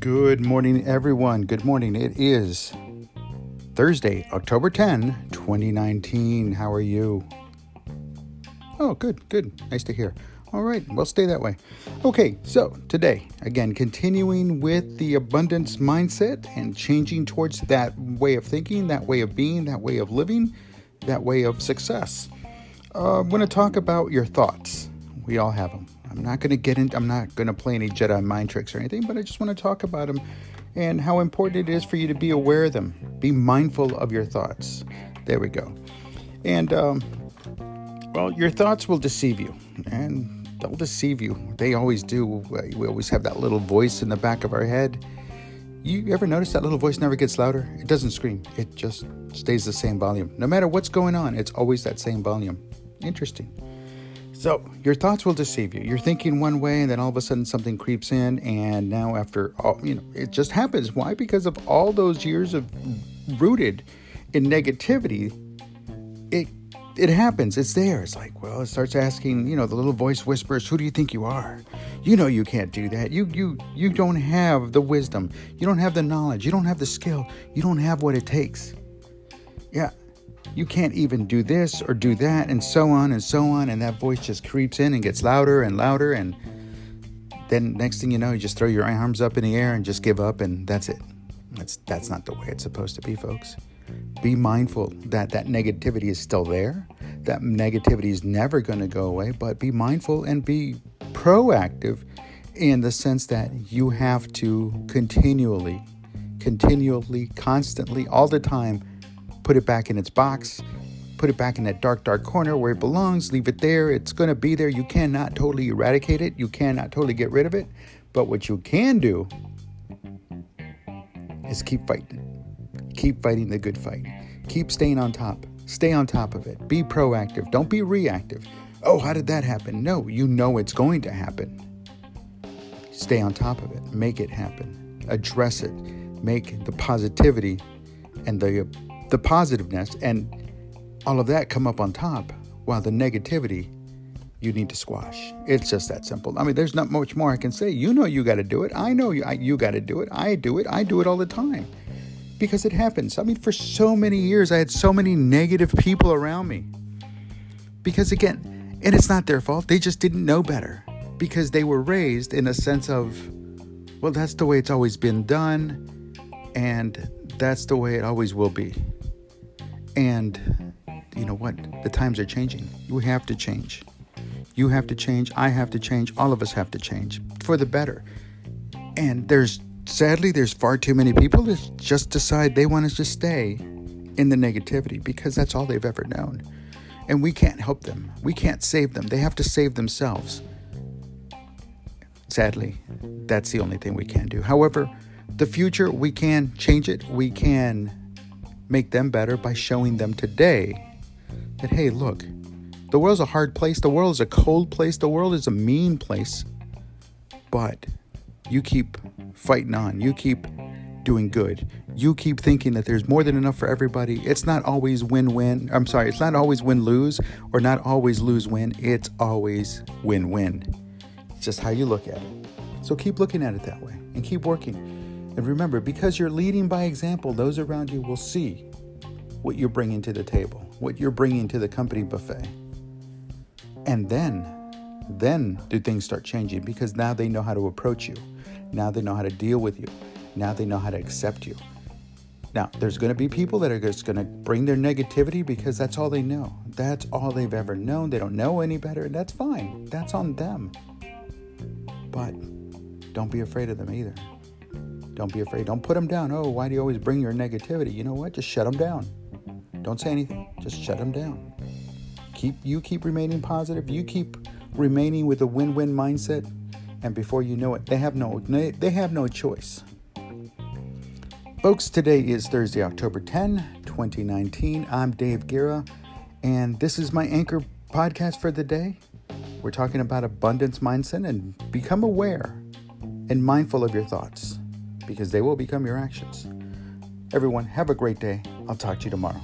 Good morning, everyone. Good morning. It is Thursday, October 10, 2019. How are you? Oh, good, good. Nice to hear. All right, well, stay that way. Okay, so today, again, continuing with the abundance mindset and changing towards that way of thinking, that way of being, that way of living, that way of success. Uh, I'm going to talk about your thoughts. We all have them. I'm not going to get into, I'm not going to play any Jedi mind tricks or anything, but I just want to talk about them and how important it is for you to be aware of them. Be mindful of your thoughts. There we go. And, um, well, your thoughts will deceive you, and they'll deceive you. They always do. We always have that little voice in the back of our head. You ever notice that little voice never gets louder? It doesn't scream, it just stays the same volume. No matter what's going on, it's always that same volume. Interesting. So, your thoughts will deceive you. You're thinking one way, and then all of a sudden something creeps in, and now, after all, you know, it just happens. Why? Because of all those years of rooted in negativity, it it happens. It's there. It's like, well, it starts asking, you know, the little voice whispers, "Who do you think you are? You know you can't do that. You you you don't have the wisdom. You don't have the knowledge. You don't have the skill. You don't have what it takes." Yeah, you can't even do this or do that, and so on and so on. And that voice just creeps in and gets louder and louder. And then next thing you know, you just throw your arms up in the air and just give up, and that's it. That's that's not the way it's supposed to be, folks. Be mindful that that negativity is still there. That negativity is never going to go away, but be mindful and be proactive in the sense that you have to continually, continually, constantly, all the time put it back in its box, put it back in that dark, dark corner where it belongs, leave it there. It's going to be there. You cannot totally eradicate it, you cannot totally get rid of it. But what you can do is keep fighting Keep fighting the good fight. Keep staying on top. Stay on top of it. Be proactive. Don't be reactive. Oh, how did that happen? No, you know it's going to happen. Stay on top of it. Make it happen. Address it. Make the positivity and the the positiveness and all of that come up on top while the negativity you need to squash. It's just that simple. I mean, there's not much more I can say. You know you got to do it. I know you, you got to do it. I do it. I do it all the time because it happens. I mean, for so many years, I had so many negative people around me. Because again, and it's not their fault, they just didn't know better because they were raised in a sense of, well, that's the way it's always been done, and that's the way it always will be. And you know what? The times are changing. You have to change. You have to change. I have to change. All of us have to change for the better. And there's sadly, there's far too many people that just decide they want to just stay in the negativity because that's all they've ever known. And we can't help them. We can't save them. They have to save themselves. Sadly, that's the only thing we can do. However, the future, we can change it. We can make them better by showing them today that, hey, look, the world's a hard place. The world is a cold place. The world is a mean place. But you keep fighting on. You keep doing good. You keep thinking that there's more than enough for everybody. It's not always win win. I'm sorry, it's not always win lose or not always lose win. It's always win win. It's just how you look at it. So keep looking at it that way and keep working. And remember, because you're leading by example, those around you will see what you're bringing to the table, what you're bringing to the company buffet. And then, then do things start changing because now they know how to approach you. Now they know how to deal with you. Now they know how to accept you. Now, there's going to be people that are just going to bring their negativity because that's all they know. That's all they've ever known. They don't know any better, and that's fine. That's on them. But don't be afraid of them either. Don't be afraid. Don't put them down. Oh, why do you always bring your negativity? You know what? Just shut them down. Don't say anything. Just shut them down. Keep you keep remaining positive. You keep remaining with a win-win mindset and before you know it, they have no they have no choice. Folks, today is Thursday, October 10, 2019. I'm Dave Guerra, and this is my anchor podcast for the day. We're talking about abundance mindset and become aware and mindful of your thoughts because they will become your actions. Everyone, have a great day. I'll talk to you tomorrow.